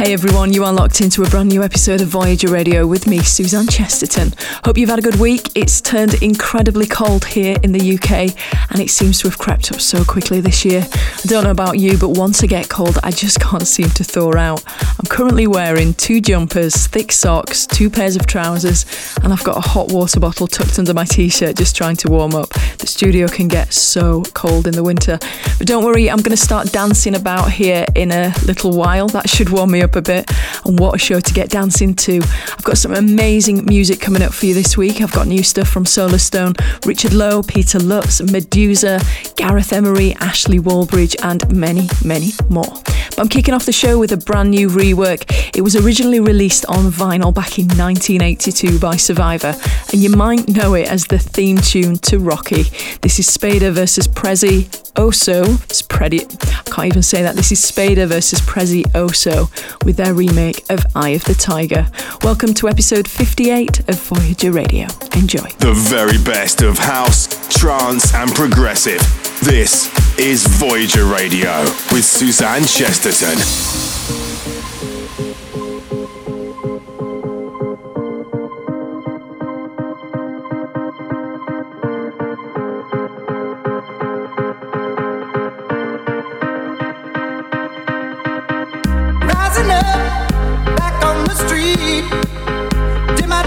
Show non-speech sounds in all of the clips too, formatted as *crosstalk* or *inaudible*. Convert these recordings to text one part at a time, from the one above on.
Hey everyone, you are locked into a brand new episode of Voyager Radio with me, Suzanne Chesterton. Hope you've had a good week. It's turned incredibly cold here in the UK and it seems to have crept up so quickly this year. I don't know about you, but once I get cold, I just *laughs* can't seem to thaw out. I'm currently wearing two jumpers, thick socks, two pairs of trousers, and I've got a hot water bottle tucked under my t shirt just trying to warm up. The studio can get so cold in the winter. But don't worry, I'm going to start dancing about here in a little while. That should warm me up up a bit. And what a show to get dancing to. I've got some amazing music coming up for you this week. I've got new stuff from Solarstone, Richard Lowe, Peter Lutz, Medusa, Gareth Emery, Ashley Wallbridge, and many, many more. But I'm kicking off the show with a brand new rework. It was originally released on vinyl back in 1982 by Survivor, and you might know it as the theme tune to Rocky. This is Spader versus Prezi Oso. It's I can't even say that. This is Spader versus Prezi Oso with their remake of Eye of the Tiger. Welcome to episode 58 of Voyager Radio. Enjoy. The very best of house, trance, and progressive. This is Voyager Radio with Suzanne Chesterton.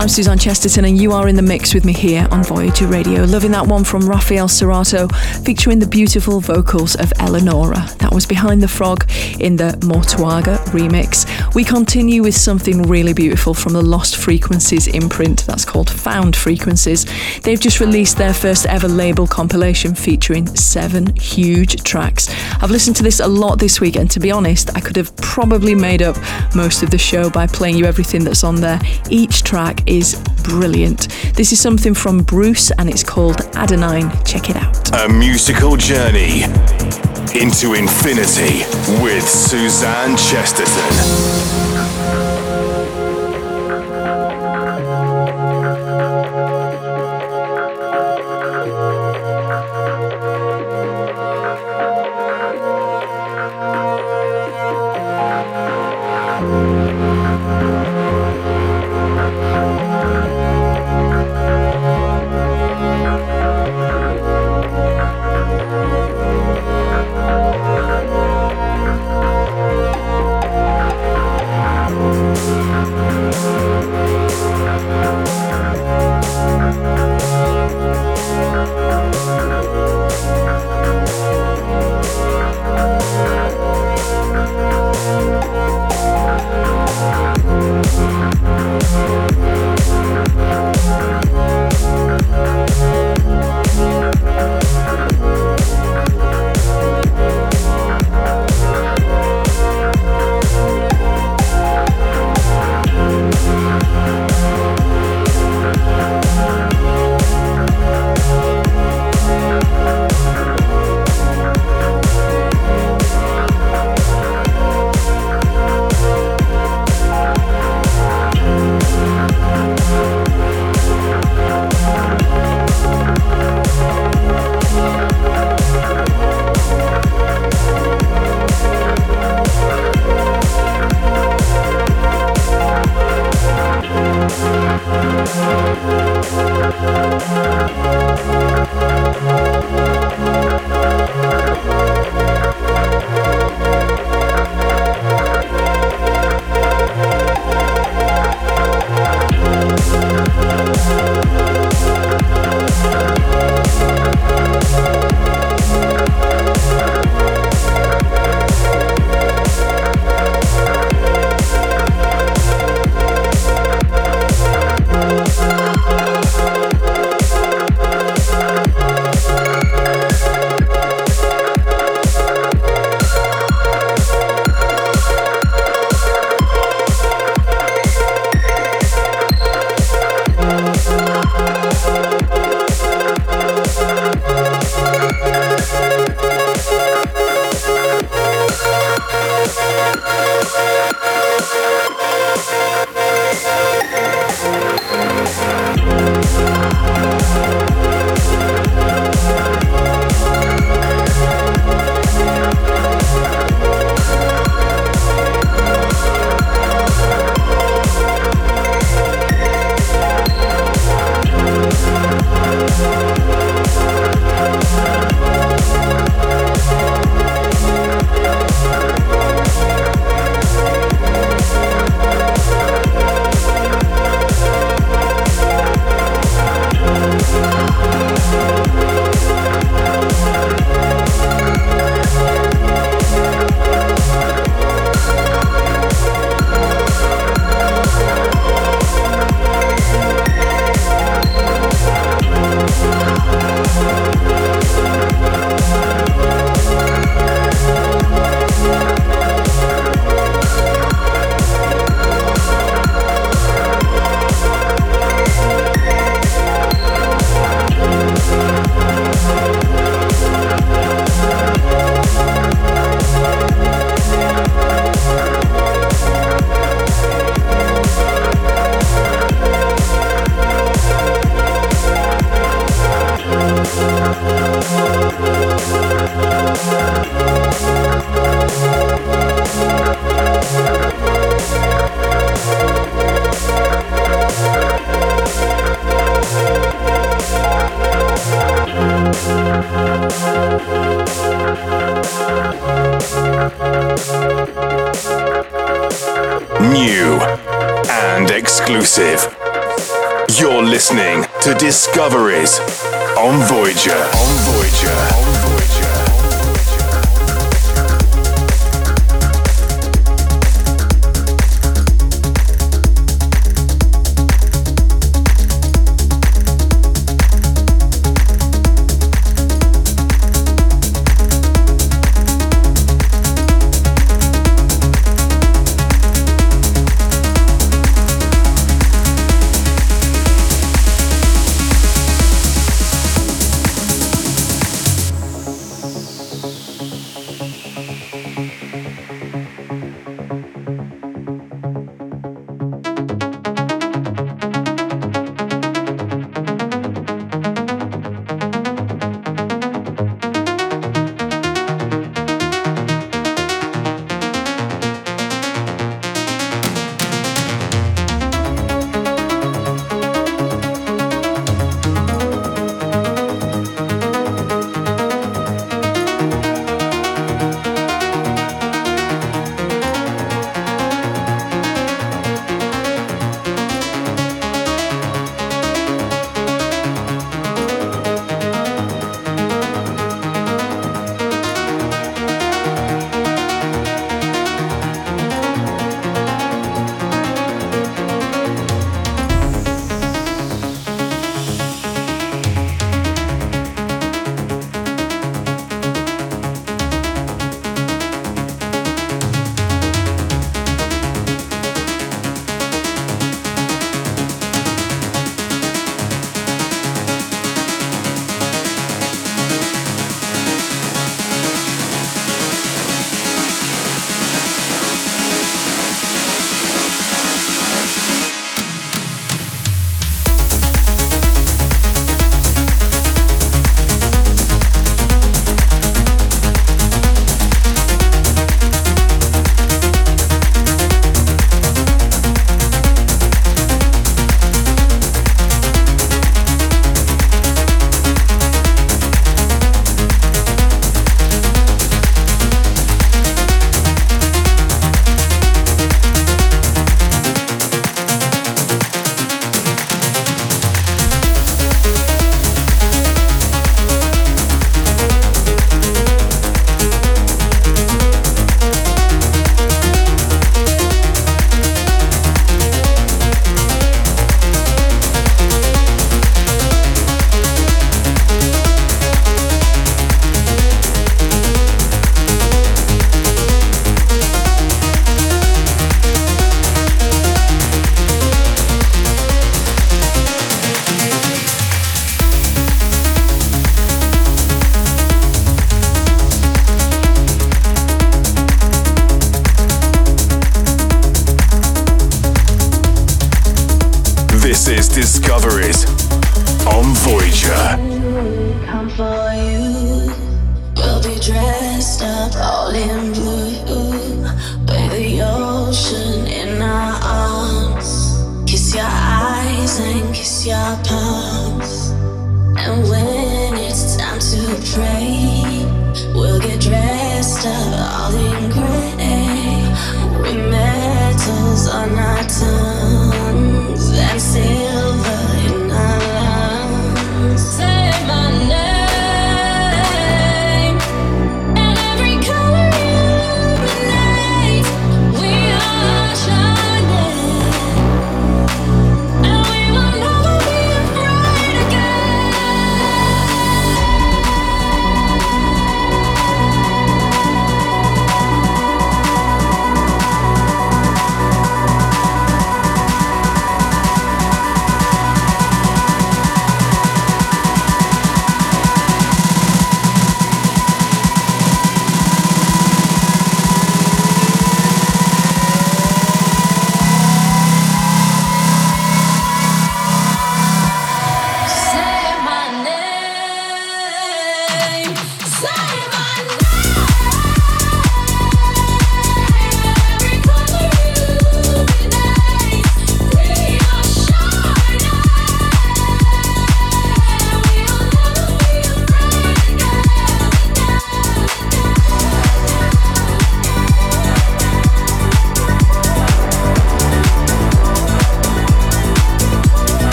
I'm Suzanne Chesterton, and you are in the mix with me here on Voyager Radio. Loving that one from Rafael Cerato, featuring the beautiful vocals of Eleonora. That was Behind the Frog in the Mortuaga remix. We continue with something really beautiful from the Lost Frequencies imprint. That's called Found Frequencies. They've just released their first ever label compilation featuring seven huge tracks. I've listened to this a lot this week, and to be honest, I could have probably made up most of the show by playing you everything that's on there. Each track is brilliant. This is something from Bruce and it's called Adenine. Check it out. A musical journey into infinity with Suzanne Chesterton.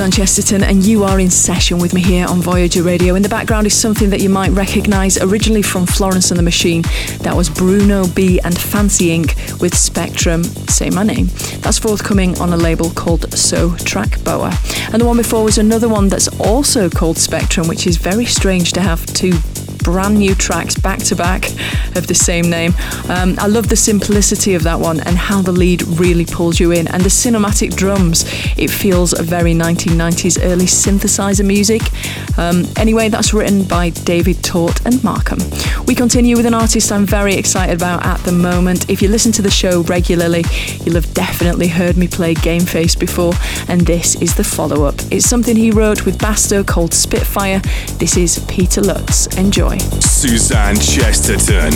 Suzanne Chesterton, and you are in session with me here on Voyager Radio. In the background is something that you might recognise originally from Florence and the Machine. That was Bruno B and Fancy Inc. with Spectrum, Say My Name. That's forthcoming on a label called So Track Boa. And the one before was another one that's also called Spectrum, which is very strange to have two brand new tracks back to back of the same name. Um, I love the simplicity of that one and how the lead really pulls you in, and the cinematic drums. It feels a very 1990s early synthesizer music. Um, anyway, that's written by David Tort and Markham. We continue with an artist I'm very excited about at the moment. If you listen to the show regularly, you'll have definitely heard me play Game Face before, and this is the follow up. It's something he wrote with Basta called Spitfire. This is Peter Lutz. Enjoy. Suzanne Chesterton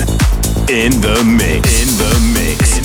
in the mix. In the mix.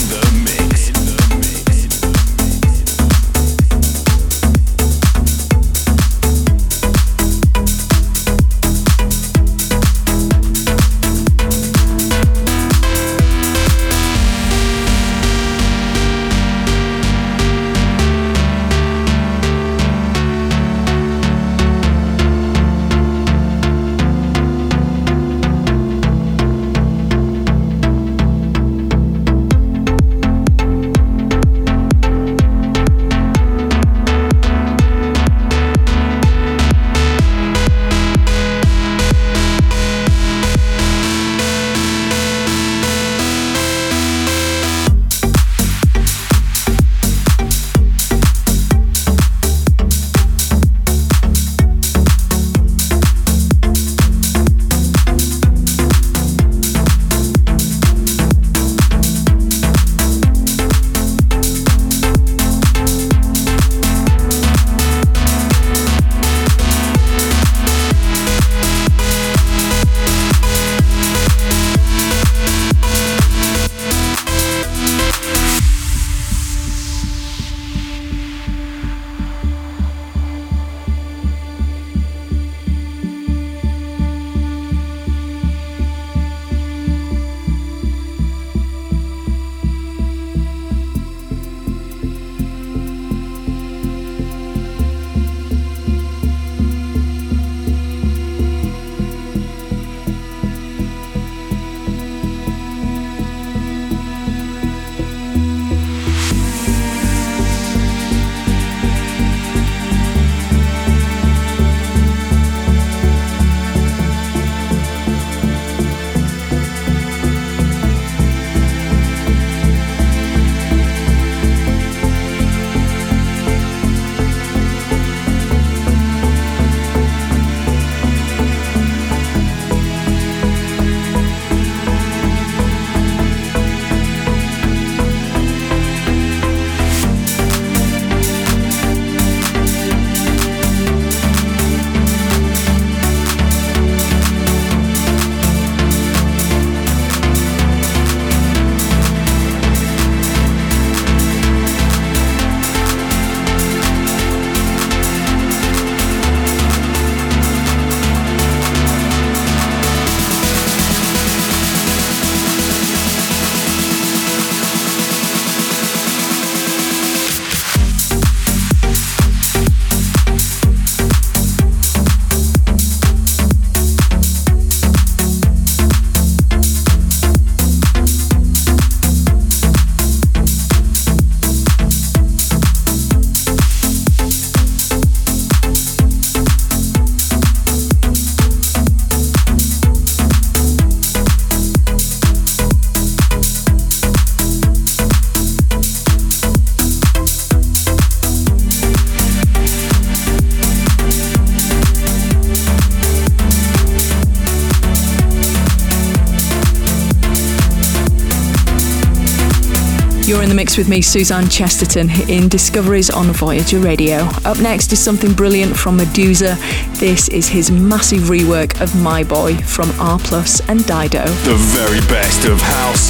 You're in the mix with me, Suzanne Chesterton, in Discoveries on Voyager Radio. Up next is something brilliant from Medusa. This is his massive rework of My Boy from R Plus and Dido. The very best of house,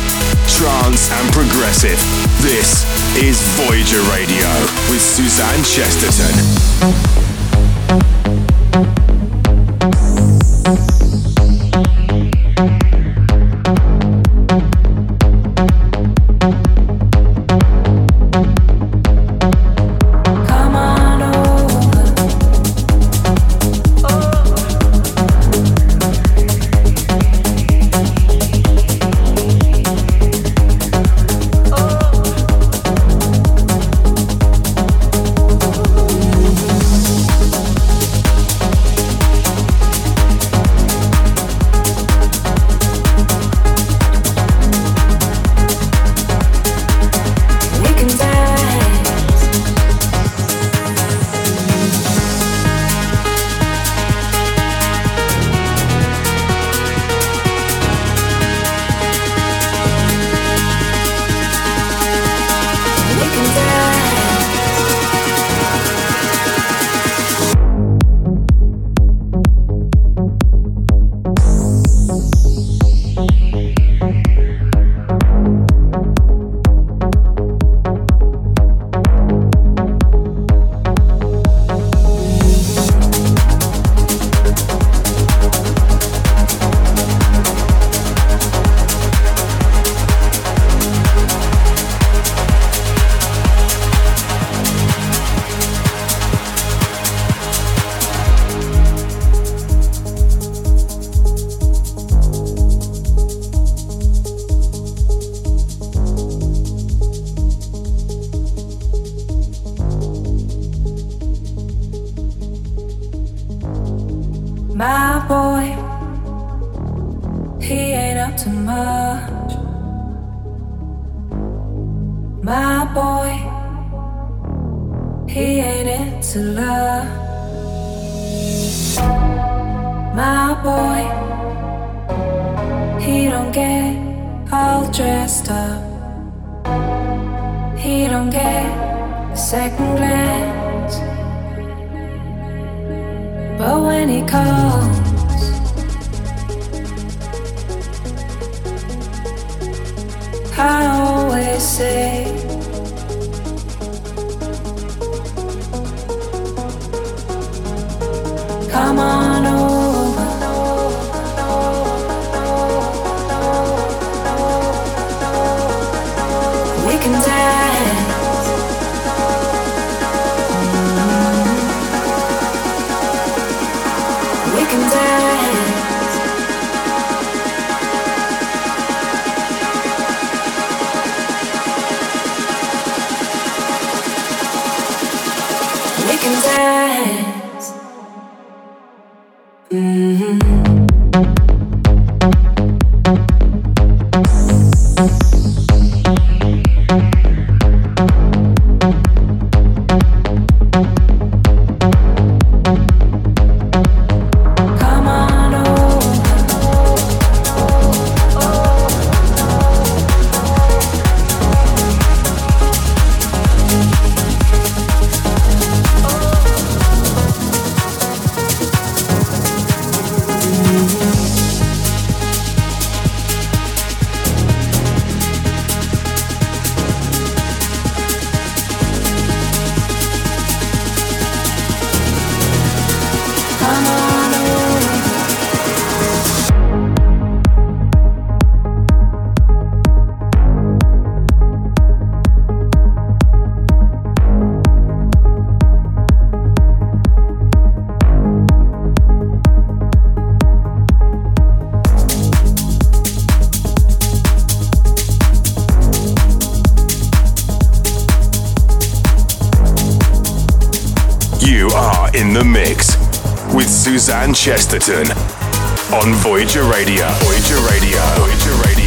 trance, and progressive. This is Voyager Radio with Suzanne Chesterton. Chesterton on Voyager Radio. Voyager Radio. Voyager Radio.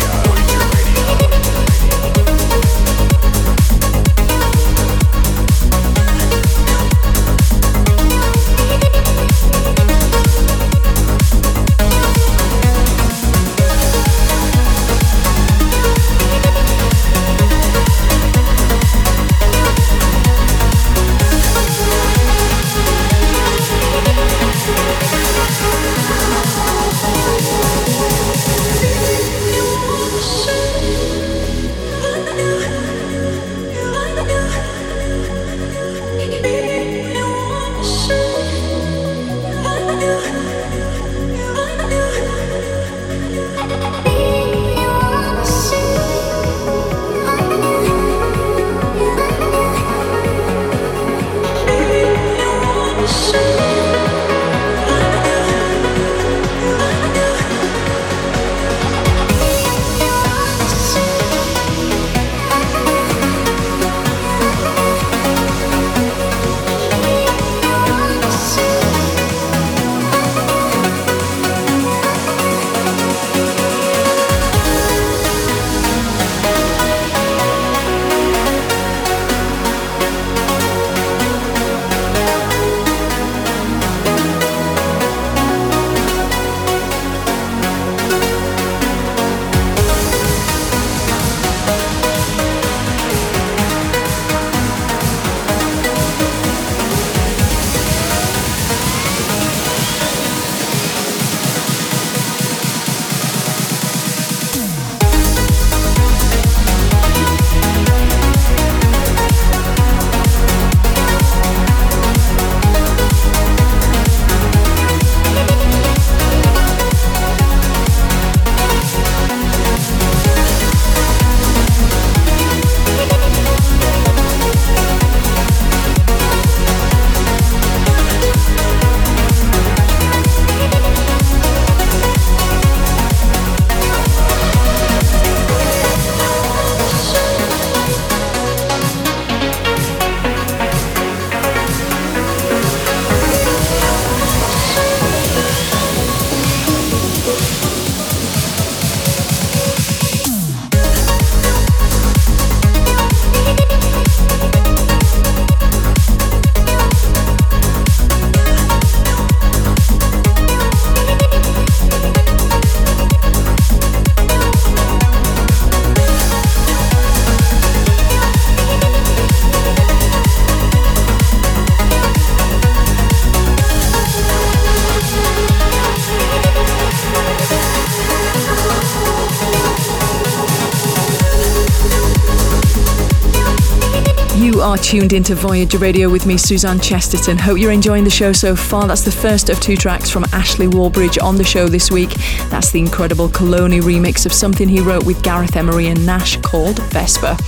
Tuned into Voyager Radio with me, Suzanne Chesterton. Hope you're enjoying the show so far. That's the first of two tracks from Ashley Wallbridge on the show this week. That's the incredible Coloni remix of something he wrote with Gareth Emery and Nash called Vesper.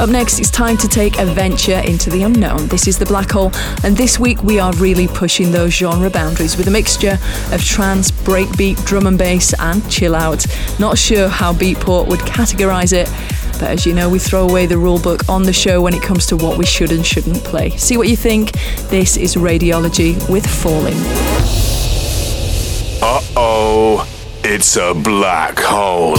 Up next, it's time to take a venture into the unknown. This is The Black Hole, and this week we are really pushing those genre boundaries with a mixture of trance, breakbeat, drum and bass, and chill out. Not sure how Beatport would categorize it as you know, we throw away the rulebook on the show when it comes to what we should and shouldn't play. See what you think. This is Radiology with Falling. Uh oh, it's a black hole.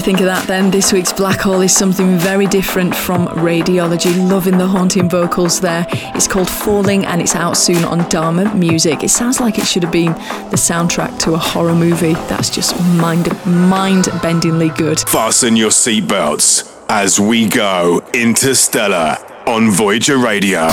You think of that then? This week's Black Hole is something very different from Radiology. Loving the haunting vocals there. It's called Falling and it's out soon on Dharma Music. It sounds like it should have been the soundtrack to a horror movie. That's just mind mind bendingly good. Fasten your seatbelts as we go interstellar on Voyager Radio.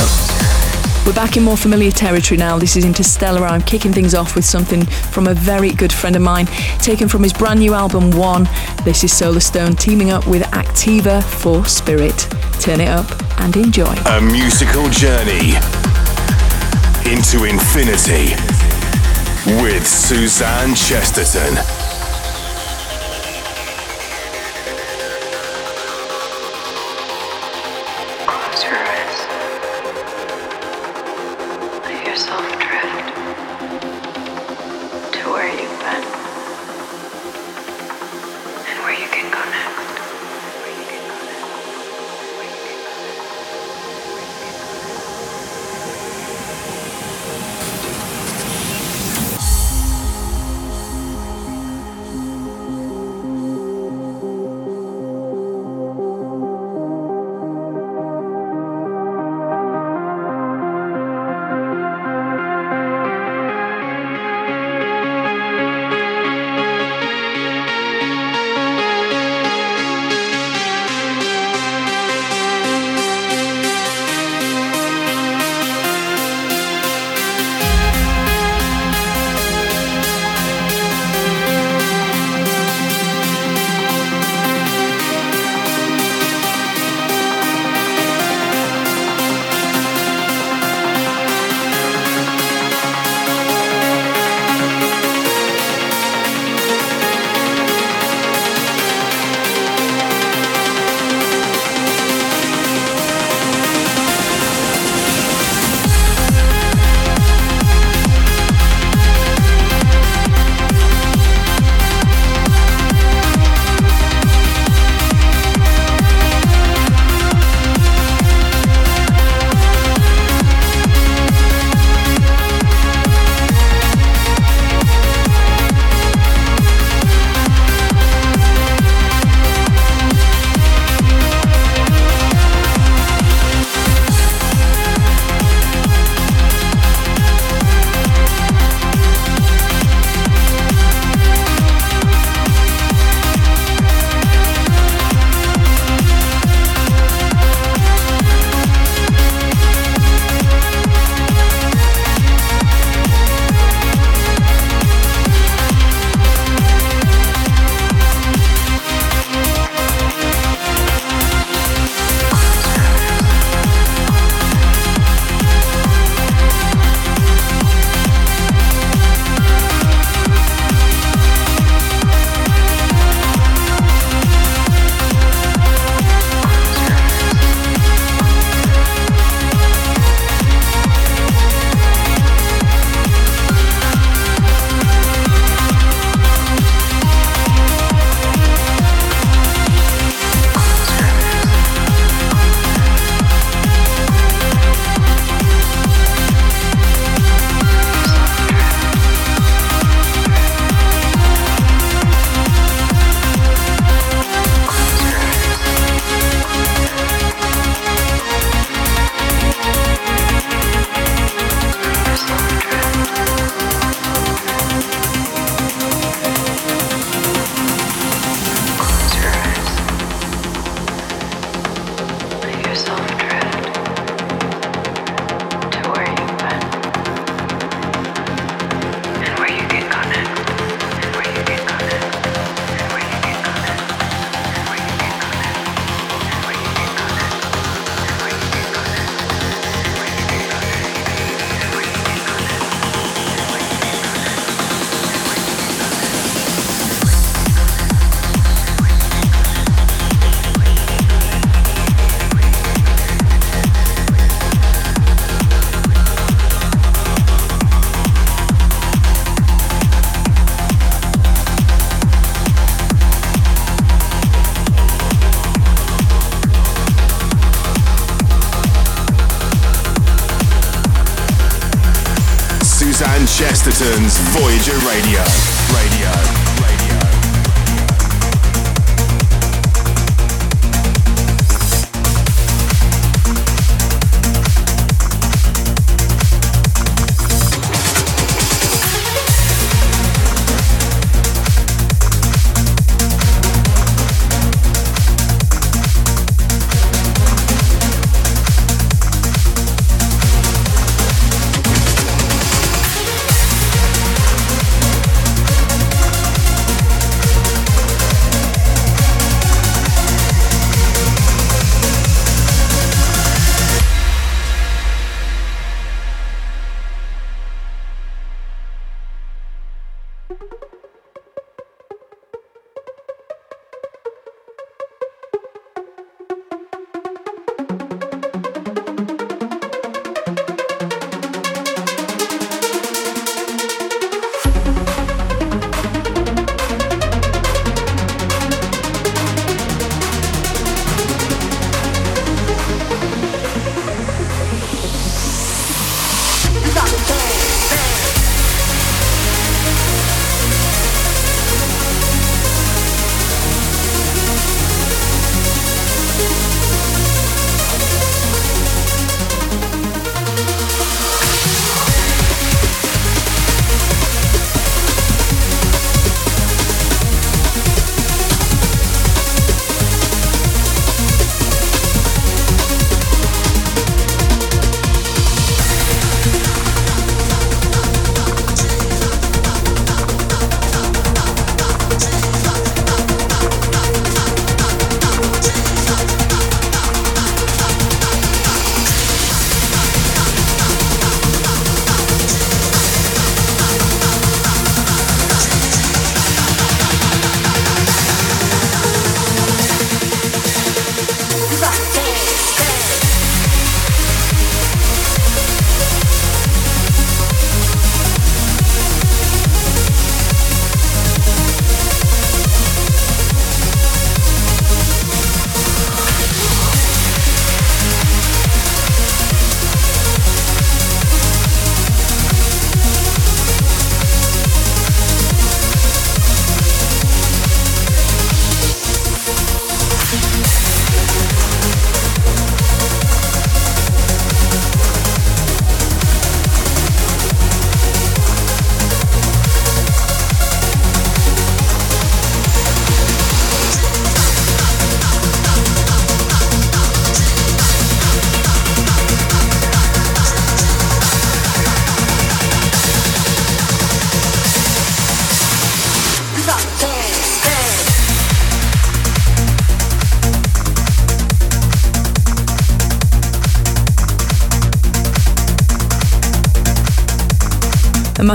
We're back in more familiar territory now. This is Interstellar. I'm kicking things off with something from a very good friend of mine, taken from his brand new album One. This is Solarstone teaming up with Activa for Spirit. Turn it up and enjoy. A musical journey into infinity with Suzanne Chesterton. Chesterton's Voyager. Radio.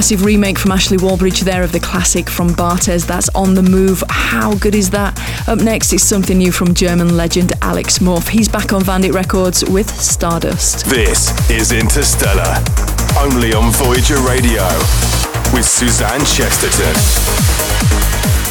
Massive remake from Ashley Wallbridge there of the classic from Barthezz. That's on the move. How good is that? Up next is something new from German legend Alex Morph. He's back on Vandit Records with Stardust. This is Interstellar, only on Voyager Radio with Suzanne Chesterton.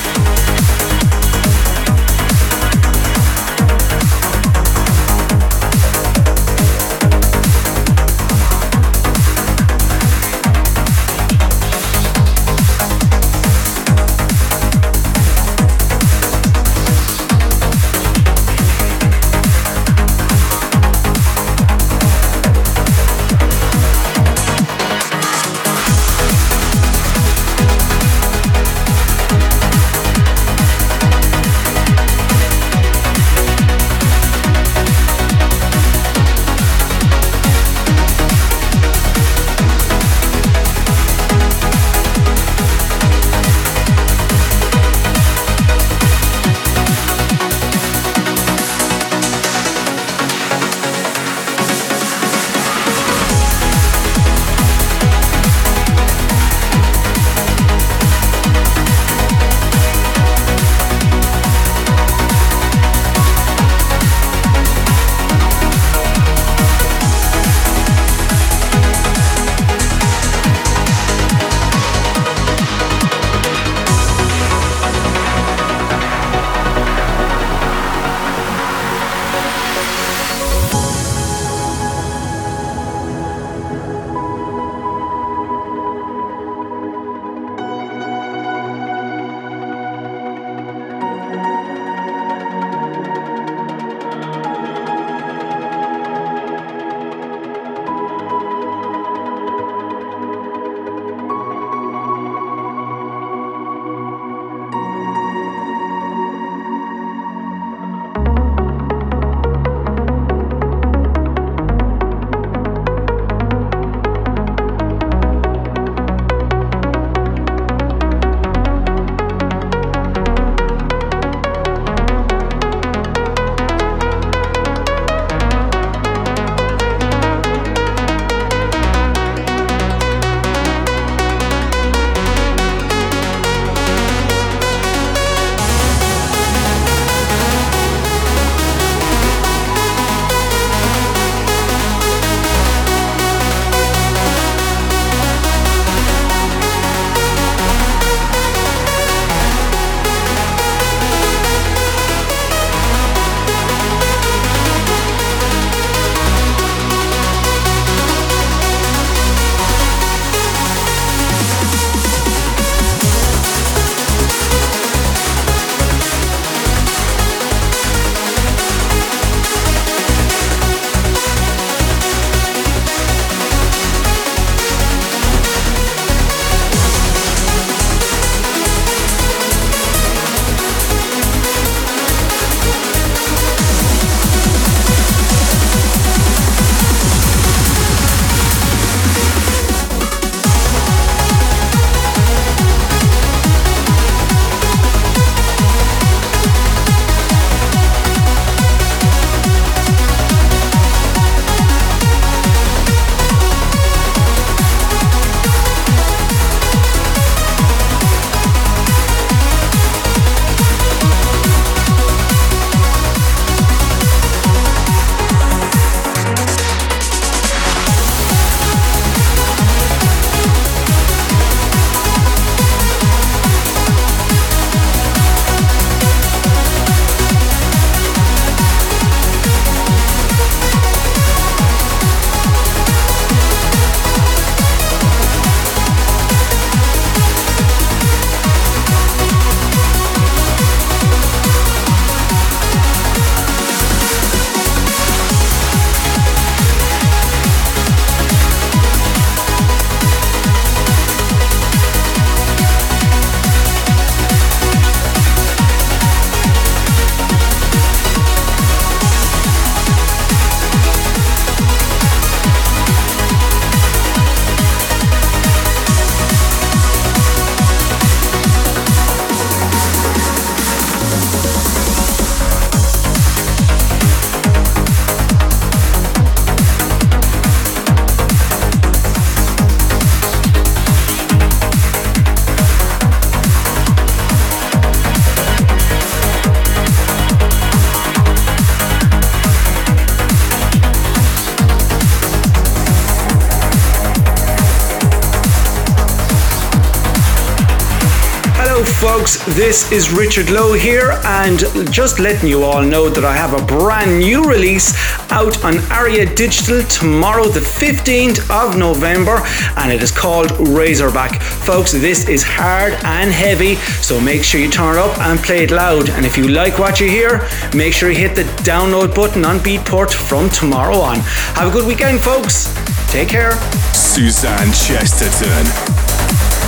Folks. This is Richard Lowe here, and just letting you all know that I have a brand new release out on Aria Digital tomorrow, the 15th of November, and it is called Razorback. Folks, this is hard and heavy, so make sure you turn it up and play it loud. And if you like what you hear, make sure you hit the download button on Beatport from tomorrow on. Have a good weekend, folks. Take care. Suzanne Chesterton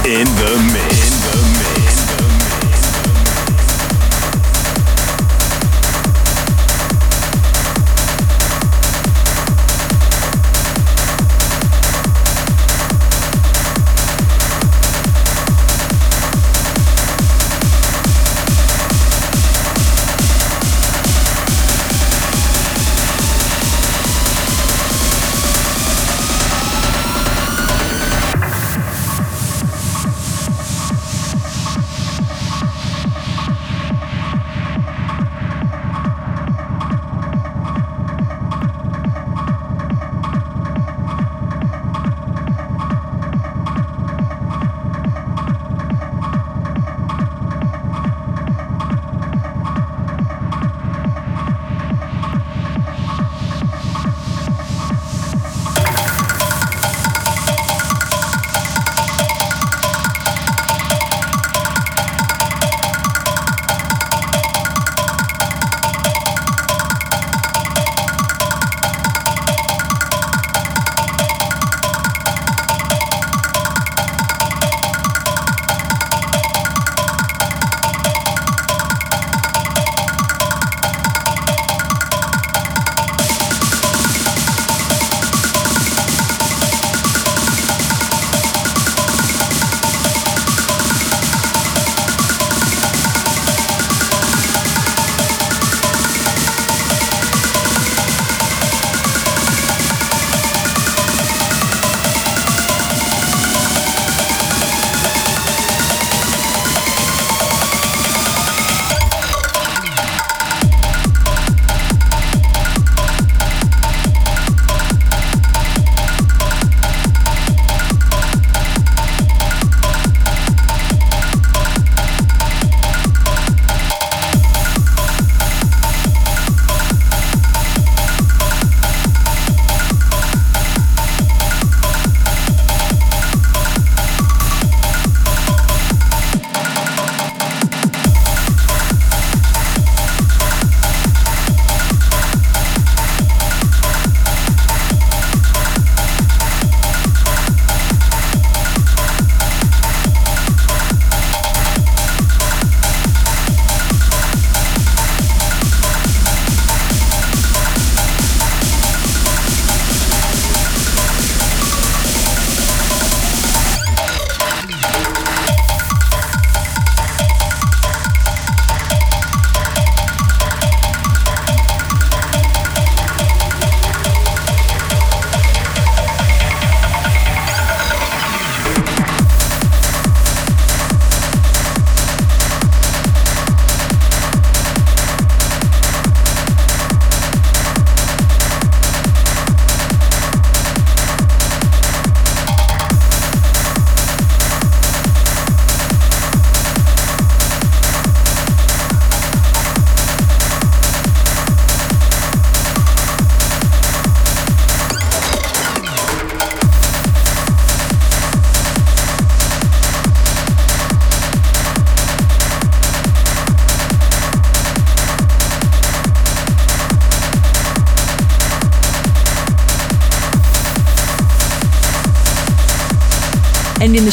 in the mix.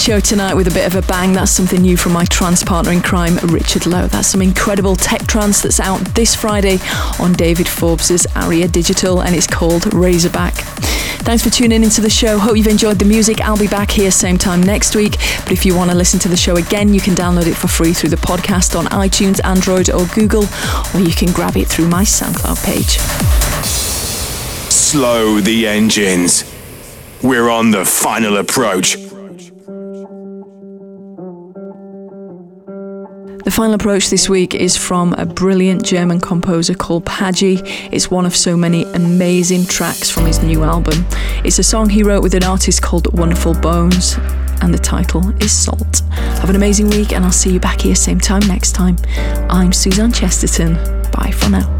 Show tonight with a bit of a bang. That's something new from my trance partner in crime, Richard Lowe. That's some incredible tech trance that's out this Friday on David Forbes's Aria Digital and it's called Razorback. Thanks for tuning into the show. Hope you've enjoyed the music. I'll be back here same time next week. But if you want to listen to the show again, you can download it for free through the podcast on iTunes, Android, or Google, or you can grab it through my SoundCloud page. Slow the engines. We're on the final approach. Final approach this week is from a brilliant German composer called Paggi. It's one of so many amazing tracks from his new album. It's a song he wrote with an artist called Wonderful Bones. and the title is Salt. Have an amazing week, and I'll see you back here same time next time. I'm Suzanne Chesterton. Bye for now.